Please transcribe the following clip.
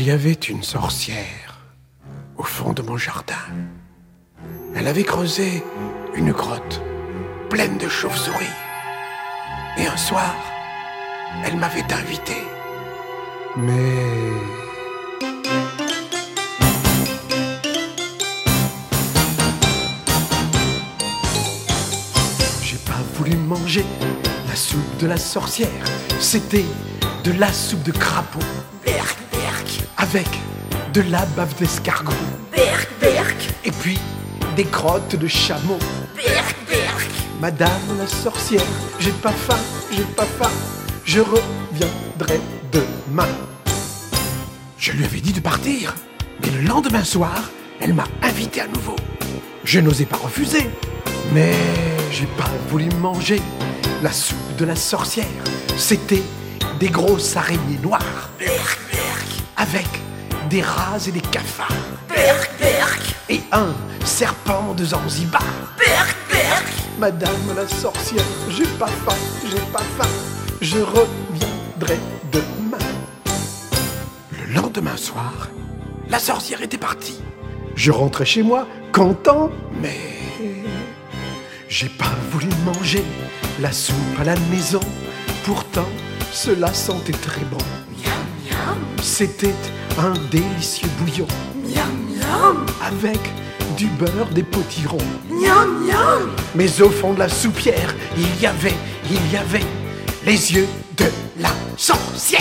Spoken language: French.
Il y avait une sorcière au fond de mon jardin. Elle avait creusé une grotte pleine de chauves-souris. Et un soir, elle m'avait invité. Mais... J'ai pas voulu manger la soupe de la sorcière. C'était de la soupe de crapaud. Avec de la bave d'escargot. berk, berk, Et puis des crottes de chameau. berk, berk. Madame la sorcière, j'ai pas faim, j'ai pas faim, je reviendrai demain. Je lui avais dit de partir, mais le lendemain soir, elle m'a invité à nouveau. Je n'osais pas refuser, mais j'ai pas voulu manger la soupe de la sorcière. C'était des grosses araignées noires, Berk, berk, avec des rats et des cafards, berk, berk, et un serpent de Zanzibar. berk, berk. Madame la sorcière, j'ai pas faim, j'ai pas faim, je reviendrai demain. Le lendemain soir, la sorcière était partie. Je rentrais chez moi, content, mais j'ai pas voulu manger la soupe à la maison. Pourtant, cela sentait très bon. Miam, miam, C'était un délicieux bouillon miam, miam, avec du beurre des potirons. miam, miam. Mais au fond de la soupière, il y avait, il y avait les yeux de la sorcière.